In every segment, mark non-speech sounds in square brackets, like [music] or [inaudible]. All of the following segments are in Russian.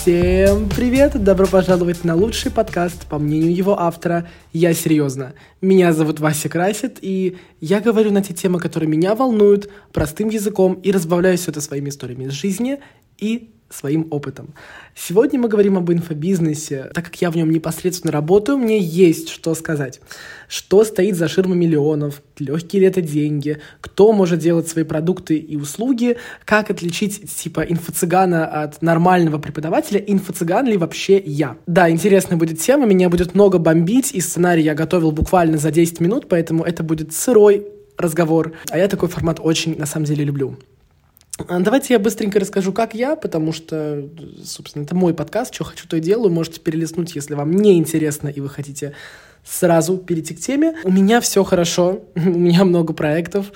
Всем привет! Добро пожаловать на лучший подкаст, по мнению его автора «Я серьезно». Меня зовут Вася Красит, и я говорю на те темы, которые меня волнуют, простым языком, и разбавляю все это своими историями из жизни и своим опытом. Сегодня мы говорим об инфобизнесе. Так как я в нем непосредственно работаю, мне есть что сказать. Что стоит за ширмой миллионов, легкие ли это деньги, кто может делать свои продукты и услуги, как отличить типа инфо-цыгана от нормального преподавателя, инфо-цыган ли вообще я. Да, интересная будет тема, меня будет много бомбить, и сценарий я готовил буквально за 10 минут, поэтому это будет сырой разговор. А я такой формат очень, на самом деле, люблю. А, давайте я быстренько расскажу, как я, потому что, собственно, это мой подкаст, что хочу, то и делаю. Можете перелистнуть, если вам не интересно и вы хотите сразу перейти к теме. У меня все хорошо, [laughs] у меня много проектов.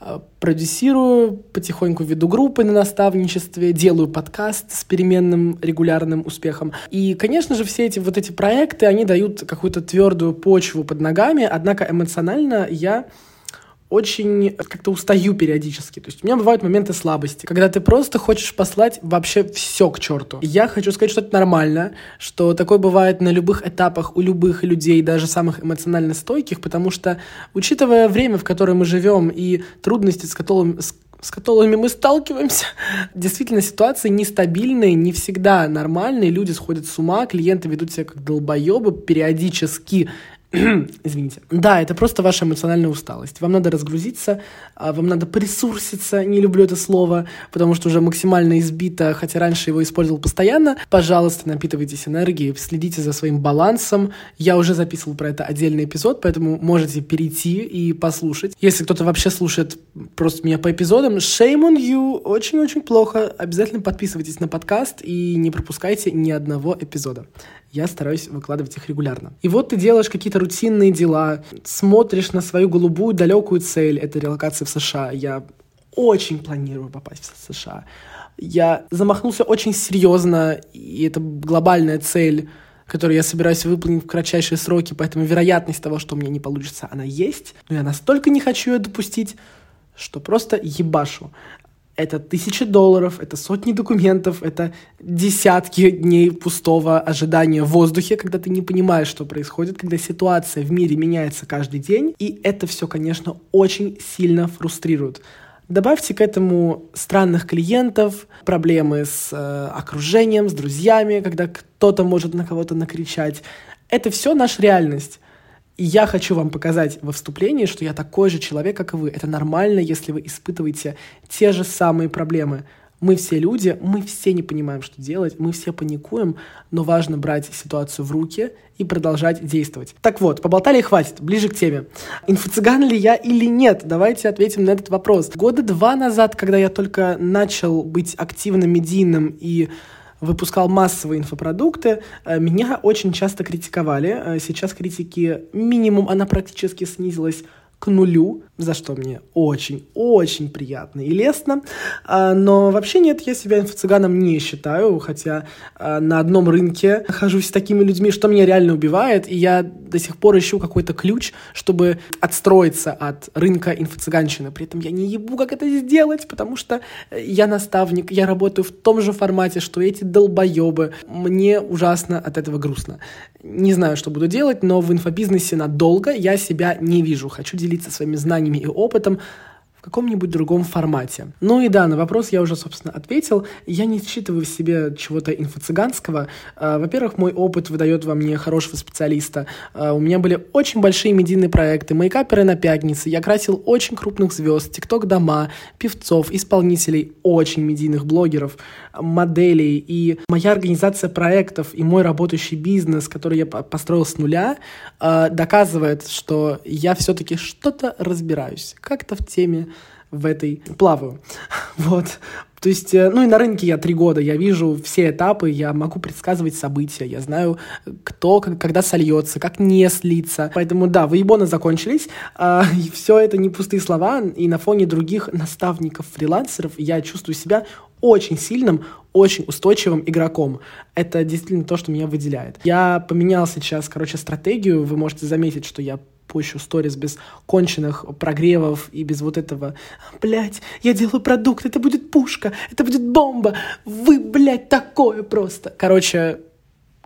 А, продюсирую, потихоньку веду группы на наставничестве, делаю подкаст с переменным регулярным успехом. И, конечно же, все эти вот эти проекты, они дают какую-то твердую почву под ногами, однако эмоционально я очень как-то устаю периодически. То есть у меня бывают моменты слабости, когда ты просто хочешь послать вообще все к черту. Я хочу сказать, что это нормально, что такое бывает на любых этапах у любых людей, даже самых эмоционально стойких, потому что, учитывая время, в которое мы живем, и трудности, с которыми, с с которыми мы сталкиваемся. [laughs] Действительно, ситуации нестабильные, не всегда нормальные, люди сходят с ума, клиенты ведут себя как долбоебы, периодически [clears throat] Извините. Да, это просто ваша эмоциональная усталость. Вам надо разгрузиться, а, вам надо присурситься, не люблю это слово, потому что уже максимально избито, хотя раньше его использовал постоянно. Пожалуйста, напитывайтесь энергией, следите за своим балансом. Я уже записывал про это отдельный эпизод, поэтому можете перейти и послушать. Если кто-то вообще слушает просто меня по эпизодам, shame on you, очень-очень плохо. Обязательно подписывайтесь на подкаст и не пропускайте ни одного эпизода я стараюсь выкладывать их регулярно. И вот ты делаешь какие-то рутинные дела, смотришь на свою голубую далекую цель, это релокация в США. Я очень планирую попасть в США. Я замахнулся очень серьезно, и это глобальная цель, которую я собираюсь выполнить в кратчайшие сроки, поэтому вероятность того, что у меня не получится, она есть. Но я настолько не хочу ее допустить, что просто ебашу это тысячи долларов, это сотни документов, это десятки дней пустого ожидания в воздухе, когда ты не понимаешь, что происходит, когда ситуация в мире меняется каждый день. И это все, конечно, очень сильно фрустрирует. Добавьте к этому странных клиентов, проблемы с э, окружением, с друзьями, когда кто-то может на кого-то накричать. Это все наша реальность. И я хочу вам показать во вступлении, что я такой же человек, как и вы. Это нормально, если вы испытываете те же самые проблемы. Мы все люди, мы все не понимаем, что делать, мы все паникуем, но важно брать ситуацию в руки и продолжать действовать. Так вот, поболтали и хватит, ближе к теме. Инфо-цыган ли я или нет? Давайте ответим на этот вопрос. Года два назад, когда я только начал быть активным медийным и выпускал массовые инфопродукты, э, меня очень часто критиковали. Э, сейчас критики минимум, она практически снизилась к нулю, за что мне очень-очень приятно и лестно. А, но вообще нет, я себя инфо-цыганом не считаю, хотя а, на одном рынке нахожусь с такими людьми, что меня реально убивает, и я до сих пор ищу какой-то ключ, чтобы отстроиться от рынка инфо-цыганщины. При этом я не ебу, как это сделать, потому что я наставник, я работаю в том же формате, что эти долбоебы. Мне ужасно от этого грустно. Не знаю, что буду делать, но в инфобизнесе надолго я себя не вижу. Хочу делиться своими знаниями и опытом, каком-нибудь другом формате. Ну и да, на вопрос я уже, собственно, ответил. Я не считываю в себе чего-то инфо-цыганского. А, во-первых, мой опыт выдает во мне хорошего специалиста. А, у меня были очень большие медийные проекты, мейкаперы на пятнице, я красил очень крупных звезд, тикток-дома, певцов, исполнителей, очень медийных блогеров, моделей. И моя организация проектов и мой работающий бизнес, который я построил с нуля, а, доказывает, что я все-таки что-то разбираюсь, как-то в теме в этой плаваю. [laughs] Вот. То есть, э, ну и на рынке я три года, я вижу все этапы, я могу предсказывать события, я знаю, кто, когда сольется, как не слиться. Поэтому, да, выебоны закончились, а, [laughs] и все это не пустые слова, и на фоне других наставников-фрилансеров я чувствую себя очень сильным, очень устойчивым игроком. Это действительно то, что меня выделяет. Я поменял сейчас, короче, стратегию. Вы можете заметить, что я пощу сторис без конченых прогревов и без вот этого «Блядь, я делаю продукт, это будет пушка, это будет бомба, вы, блядь, такое просто!» Короче,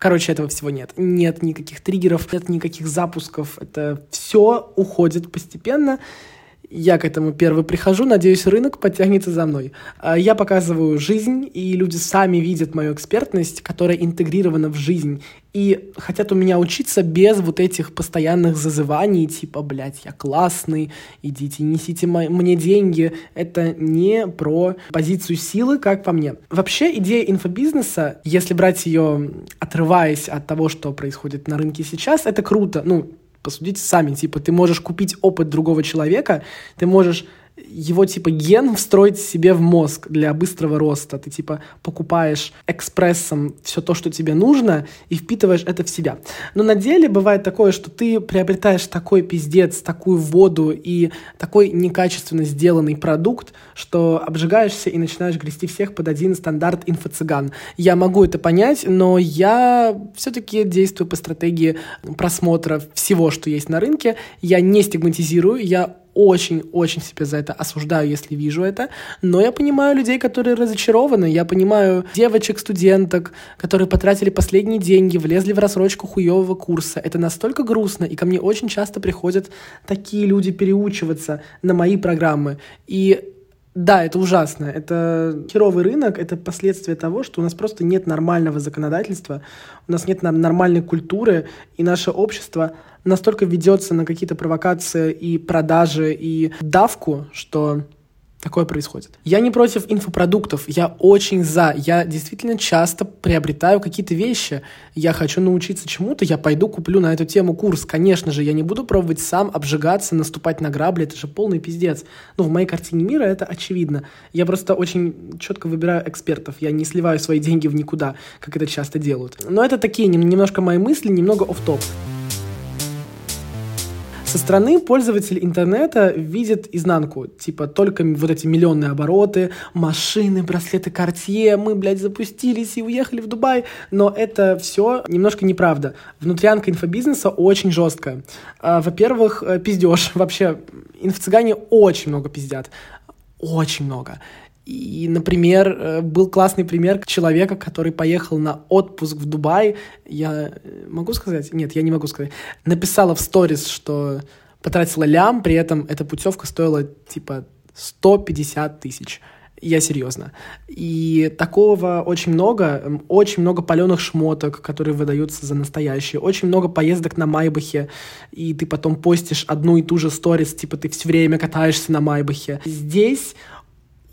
Короче, этого всего нет. Нет никаких триггеров, нет никаких запусков. Это все уходит постепенно я к этому первый прихожу, надеюсь, рынок подтянется за мной. А, я показываю жизнь, и люди сами видят мою экспертность, которая интегрирована в жизнь, и хотят у меня учиться без вот этих постоянных зазываний, типа, блядь, я классный, идите, несите мне деньги. Это не про позицию силы, как по мне. Вообще, идея инфобизнеса, если брать ее, отрываясь от того, что происходит на рынке сейчас, это круто. Ну, посудите сами, типа, ты можешь купить опыт другого человека, ты можешь его типа ген встроить себе в мозг для быстрого роста. Ты типа покупаешь экспрессом все то, что тебе нужно, и впитываешь это в себя. Но на деле бывает такое, что ты приобретаешь такой пиздец, такую воду и такой некачественно сделанный продукт, что обжигаешься и начинаешь грести всех под один стандарт инфо-цыган. Я могу это понять, но я все-таки действую по стратегии просмотра всего, что есть на рынке. Я не стигматизирую, я очень-очень себя за это осуждаю, если вижу это, но я понимаю людей, которые разочарованы, я понимаю девочек, студенток, которые потратили последние деньги, влезли в рассрочку хуевого курса. Это настолько грустно, и ко мне очень часто приходят такие люди переучиваться на мои программы. И да, это ужасно. Это херовый рынок, это последствия того, что у нас просто нет нормального законодательства, у нас нет нормальной культуры, и наше общество настолько ведется на какие-то провокации и продажи и давку, что такое происходит. Я не против инфопродуктов, я очень за. Я действительно часто приобретаю какие-то вещи. Я хочу научиться чему-то, я пойду куплю на эту тему курс. Конечно же, я не буду пробовать сам обжигаться, наступать на грабли, это же полный пиздец. Ну, в моей картине мира это очевидно. Я просто очень четко выбираю экспертов, я не сливаю свои деньги в никуда, как это часто делают. Но это такие немножко мои мысли, немного оф-топ. Со стороны пользователь интернета видит изнанку, типа только вот эти миллионные обороты, машины, браслеты Cartier, мы, блядь, запустились и уехали в Дубай, но это все немножко неправда. Внутрянка инфобизнеса очень жесткая. А, во-первых, э, пиздеж. Вообще, инфо-цыгане очень много пиздят. Очень много. И, например, э, был классный пример человека, который поехал на отпуск в Дубай. Я э, могу сказать? Нет, я не могу сказать. Написала в сторис, что потратила лям, при этом эта путевка стоила типа 150 тысяч. Я серьезно. И такого очень много. Очень много паленых шмоток, которые выдаются за настоящие. Очень много поездок на Майбахе. И ты потом постишь одну и ту же сторис, типа ты все время катаешься на Майбахе. Здесь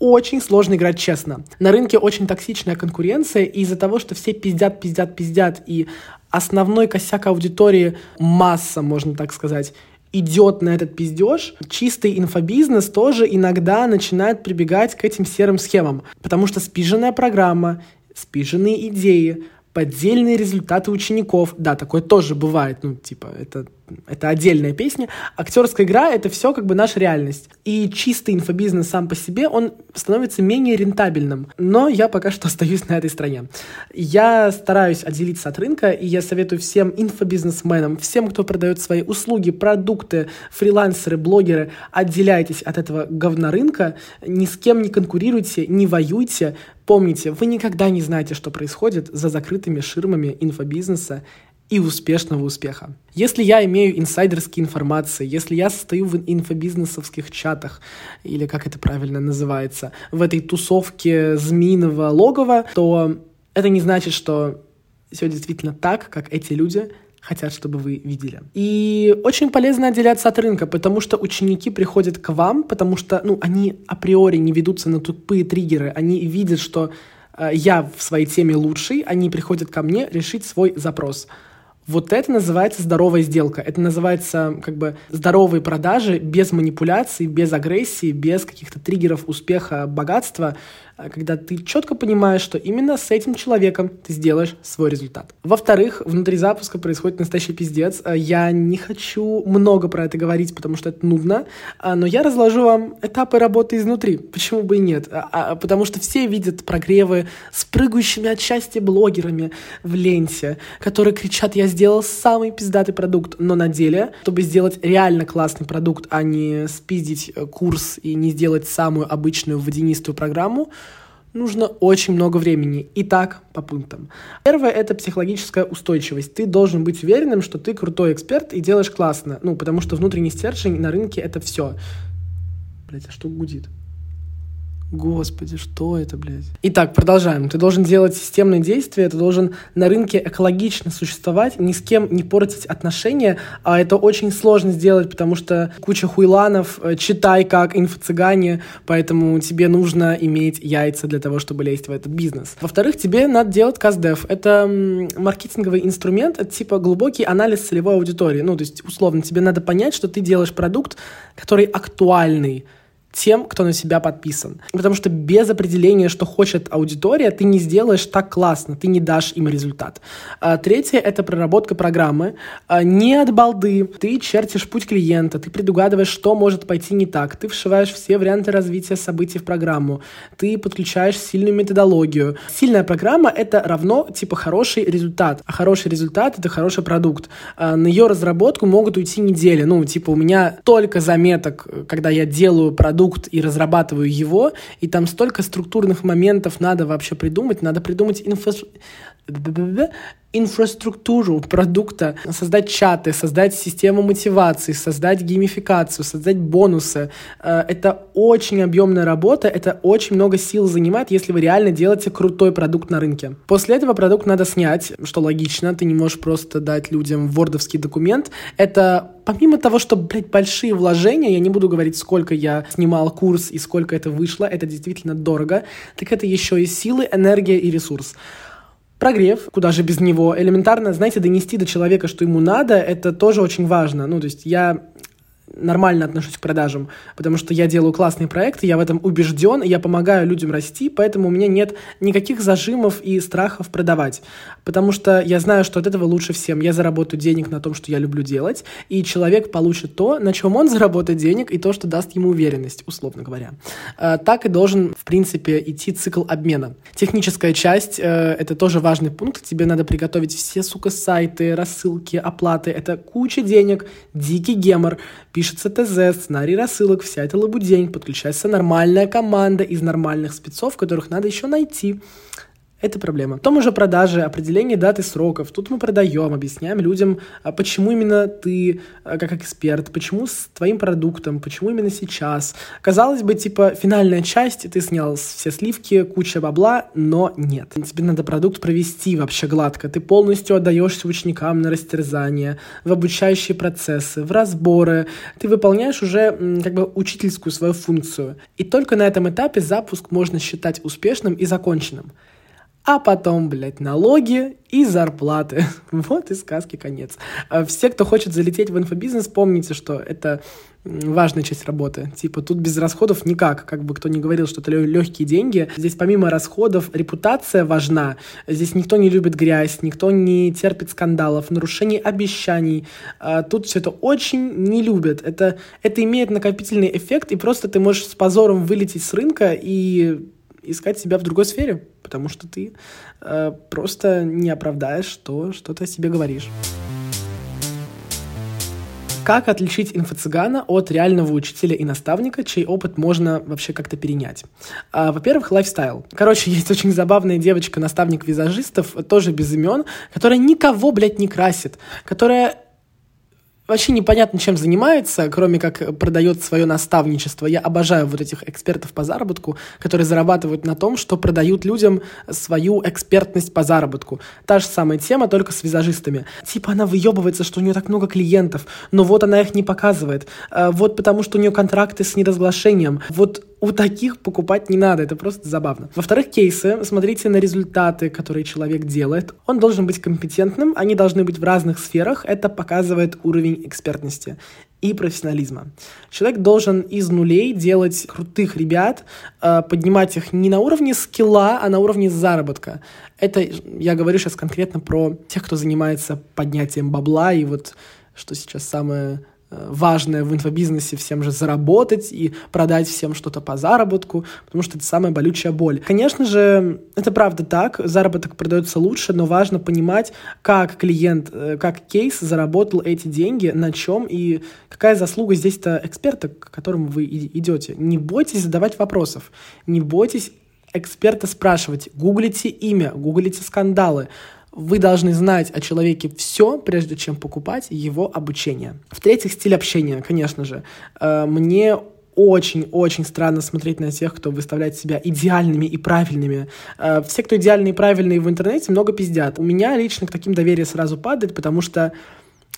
очень сложно играть честно. На рынке очень токсичная конкуренция, и из-за того, что все пиздят, пиздят, пиздят, и основной косяк аудитории, масса, можно так сказать, идет на этот пиздеж, чистый инфобизнес тоже иногда начинает прибегать к этим серым схемам, потому что спиженная программа, спиженные идеи, поддельные результаты учеников. Да, такое тоже бывает, ну, типа, это, это отдельная песня. Актерская игра — это все как бы наша реальность. И чистый инфобизнес сам по себе, он становится менее рентабельным. Но я пока что [laughs] остаюсь на этой стране. Я стараюсь отделиться от рынка, и я советую всем инфобизнесменам, всем, кто продает свои услуги, продукты, фрилансеры, блогеры, отделяйтесь от этого говнорынка, ни с кем не конкурируйте, не воюйте, Помните, вы никогда не знаете, что происходит за закрытыми ширмами инфобизнеса и успешного успеха. Если я имею инсайдерские информации, если я состою в инфобизнесовских чатах, или как это правильно называется, в этой тусовке змеиного логова, то это не значит, что все действительно так, как эти люди хотят, чтобы вы видели. И очень полезно отделяться от рынка, потому что ученики приходят к вам, потому что, ну, они априори не ведутся на тупые триггеры, они видят, что э, я в своей теме лучший, они приходят ко мне решить свой запрос. Вот это называется здоровая сделка. Это называется как бы здоровые продажи без манипуляций, без агрессии, без каких-то триггеров успеха, богатства. А, когда ты четко понимаешь, что именно с этим человеком ты сделаешь свой результат. Во-вторых, внутри запуска происходит настоящий пиздец. А, я не хочу много про это говорить, потому что это нудно, а, но я разложу вам этапы работы изнутри. Почему бы и нет? Потому что все видят прогревы с прыгающими от счастья блогерами в ленте, которые кричат «я сделал самый пиздатый продукт», но на деле, чтобы сделать реально классный продукт, а не спиздить э, курс и не сделать самую обычную водянистую программу, нужно очень много времени. Итак, по пунктам. Первое — это психологическая устойчивость. Ты должен быть уверенным, что ты крутой эксперт и делаешь классно. Ну, потому что внутренний стержень на рынке — это все. Блять, а что гудит? Господи, что это, блядь? Итак, продолжаем. Ты должен делать системные действия, ты должен на рынке экологично существовать, ни с кем не портить отношения, а это очень сложно сделать, потому что куча хуйланов, э, читай как инфо-цыгане, поэтому тебе нужно иметь яйца для того, чтобы лезть в этот бизнес. Во-вторых, тебе надо делать каздев. Это маркетинговый инструмент, это типа глубокий анализ целевой аудитории. Ну, то есть, условно, тебе надо понять, что ты делаешь продукт, который актуальный, тем, кто на себя подписан. Потому что без определения, что хочет аудитория, ты не сделаешь так классно, ты не дашь им результат. А, третье — это проработка программы. А, не от балды. Ты чертишь путь клиента, ты предугадываешь, что может пойти не так. Ты вшиваешь все варианты развития событий в программу. Ты подключаешь сильную методологию. Сильная программа — это равно типа хороший результат. А хороший результат — это хороший продукт. А, на ее разработку могут уйти недели. Ну, типа у меня только заметок, когда я делаю продукт, продукт и разрабатываю его, и там столько структурных моментов надо вообще придумать, надо придумать инфра инфраструктуру продукта, создать чаты, создать систему мотивации, создать геймификацию, создать бонусы. Э, это очень объемная работа, это очень много сил занимает, если вы реально делаете крутой продукт на рынке. После этого продукт надо снять, что логично, ты не можешь просто дать людям вордовский документ. Это помимо того, что, блядь, большие вложения, я не буду говорить, сколько я снимал курс и сколько это вышло, это действительно дорого, так это еще и силы, энергия и ресурс. Прогрев, куда же без него, элементарно, знаете, донести до человека, что ему надо, это тоже очень важно. Ну, то есть я нормально отношусь к продажам, потому что я делаю классные проекты, я в этом убежден, я помогаю людям расти, поэтому у меня нет никаких зажимов и страхов продавать, потому что я знаю, что от этого лучше всем. Я заработаю денег на том, что я люблю делать, и человек получит то, на чем он заработает денег, и то, что даст ему уверенность, условно говоря. А, так и должен, в принципе, идти цикл обмена. Техническая часть э, — это тоже важный пункт. Тебе надо приготовить все, сука, сайты, рассылки, оплаты. Это куча денег, дикий гемор, Пишется ТЗ, сценарий рассылок, вся эта лабудень, подключается нормальная команда из нормальных спецов, которых надо еще найти. Это проблема. Потом уже продажи, определение даты сроков. Тут мы продаем, объясняем людям, а почему именно ты, а, как эксперт, почему с твоим продуктом, почему именно сейчас. Казалось бы, типа, финальная часть, ты снял все сливки, куча бабла, но нет. Тебе надо продукт провести вообще гладко. Ты полностью отдаешься ученикам на растерзание, в обучающие процессы, в разборы. Ты выполняешь уже как бы учительскую свою функцию. И только на этом этапе запуск можно считать успешным и законченным а потом, блядь, налоги и зарплаты. [laughs] вот и сказки конец. А все, кто хочет залететь в инфобизнес, помните, что это важная часть работы. Типа тут без расходов никак, как бы кто ни говорил, что это легкие деньги. Здесь помимо расходов репутация важна. Здесь никто не любит грязь, никто не терпит скандалов, нарушений обещаний. А тут все это очень не любят. Это, это имеет накопительный эффект, и просто ты можешь с позором вылететь с рынка и искать себя в другой сфере, потому что ты э, просто не оправдаешь то, что ты о себе говоришь. Как отличить инфо-цыгана от реального учителя и наставника, чей опыт можно вообще как-то перенять? А, во-первых, лайфстайл. Короче, [laughs] есть очень забавная девочка, наставник визажистов, тоже без имен, которая никого, блядь, не красит, которая вообще непонятно, чем занимается, кроме как продает свое наставничество. Я обожаю вот этих экспертов по заработку, которые зарабатывают на том, что продают людям свою экспертность по заработку. Та же самая тема, только с визажистами. Типа она выебывается, что у нее так много клиентов, но вот она их не показывает. А, вот потому что у нее контракты с неразглашением. Вот у таких покупать не надо, это просто забавно. Во-вторых, кейсы. Смотрите на результаты, которые человек делает. Он должен быть компетентным, они должны быть в разных сферах. Это показывает уровень экспертности и профессионализма. Человек должен из нулей делать крутых ребят, э, поднимать их не на уровне скилла, а на уровне заработка. Это я говорю сейчас конкретно про тех, кто занимается поднятием бабла и вот что сейчас самое важное в инфобизнесе всем же заработать и продать всем что-то по заработку, потому что это самая болючая боль. Конечно же, это правда так, заработок продается лучше, но важно понимать, как клиент, э, как кейс заработал эти деньги, на чем и какая заслуга здесь-то эксперта, к которому вы идете. Не бойтесь задавать вопросов, не бойтесь эксперта спрашивать, гуглите имя, гуглите скандалы, вы должны знать о человеке все, прежде чем покупать его обучение. В-третьих, стиль общения, конечно же. Э, мне очень-очень странно смотреть на тех, кто выставляет себя идеальными и правильными. Э, все, кто идеальные и правильные в интернете, много пиздят. У меня лично к таким доверие сразу падает, потому что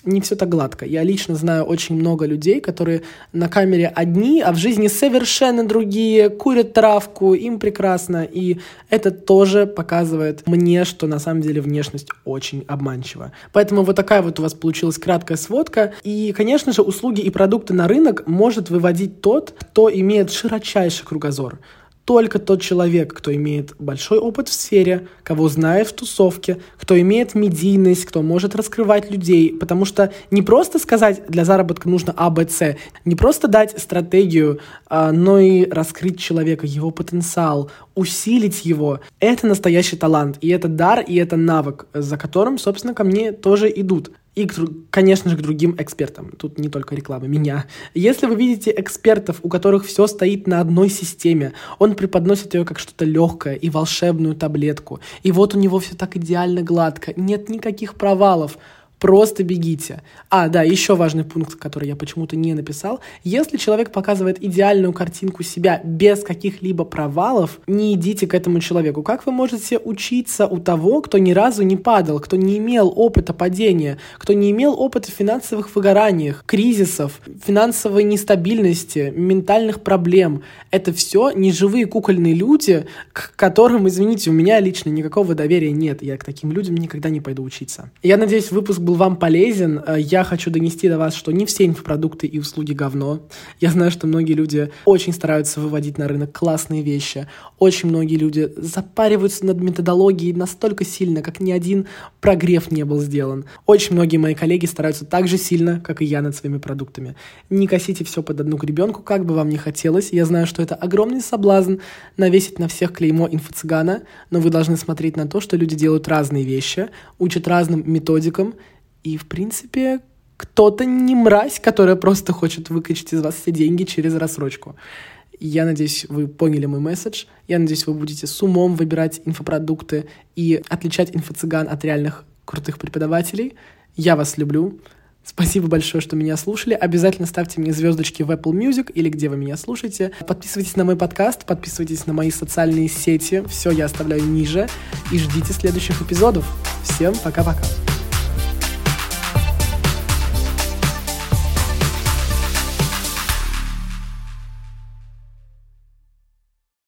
не все так гладко. Я лично знаю очень много людей, которые на камере одни, а в жизни совершенно другие, курят травку, им прекрасно. И это тоже показывает мне, что на самом деле внешность очень обманчива. Поэтому вот такая вот у вас получилась краткая сводка. И, конечно же, услуги и продукты на рынок может выводить тот, кто имеет широчайший кругозор только тот человек, кто имеет большой опыт в сфере, кого знает в тусовке, кто имеет медийность, кто может раскрывать людей. Потому что не просто сказать, для заработка нужно А, Б, С, не просто дать стратегию, а, но и раскрыть человека, его потенциал, усилить его. Это настоящий талант, и это дар, и это навык, за которым, собственно, ко мне тоже идут и, конечно же, к другим экспертам. Тут не только реклама, меня. Если вы видите экспертов, у которых все стоит на одной системе, он преподносит ее как что-то легкое и волшебную таблетку, и вот у него все так идеально гладко, нет никаких провалов, просто бегите. А, да, еще важный пункт, который я почему-то не написал. Если человек показывает идеальную картинку себя без каких-либо провалов, не идите к этому человеку. Как вы можете учиться у того, кто ни разу не падал, кто не имел опыта падения, кто не имел опыта финансовых выгораний, кризисов, финансовой нестабильности, ментальных проблем? Это все неживые кукольные люди, к которым, извините, у меня лично никакого доверия нет. Я к таким людям никогда не пойду учиться. Я надеюсь, выпуск был был вам полезен. Э, я хочу донести до вас, что не все инфопродукты и услуги говно. Я знаю, что многие люди очень стараются выводить на рынок классные вещи. Очень многие люди запариваются над методологией настолько сильно, как ни один прогрев не был сделан. Очень многие мои коллеги стараются так же сильно, как и я над своими продуктами. Не косите все под одну гребенку, как бы вам ни хотелось. Я знаю, что это огромный соблазн навесить на всех клеймо инфо-цыгана, но вы должны смотреть на то, что люди делают разные вещи, учат разным методикам, и, в принципе, кто-то не мразь, которая просто хочет выкачать из вас все деньги через рассрочку. Я надеюсь, вы поняли мой месседж. Я надеюсь, вы будете с умом выбирать инфопродукты и отличать инфо-цыган от реальных крутых преподавателей. Я вас люблю. Спасибо большое, что меня слушали. Обязательно ставьте мне звездочки в Apple Music или где вы меня слушаете. Подписывайтесь на мой подкаст, подписывайтесь на мои социальные сети. Все я оставляю ниже. И ждите следующих эпизодов. Всем пока-пока.